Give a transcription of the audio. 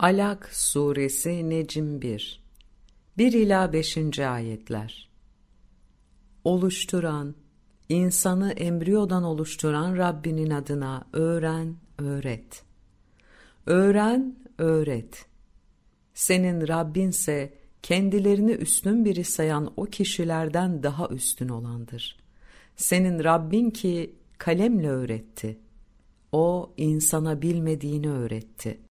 Alak Suresi Necim 1 1 ila 5. ayetler. Oluşturan, insanı embriyodan oluşturan Rabbinin adına öğren, öğret. Öğren, öğret. Senin Rabbinse kendilerini üstün biri sayan o kişilerden daha üstün olandır. Senin Rabbin ki kalemle öğretti. O insana bilmediğini öğretti.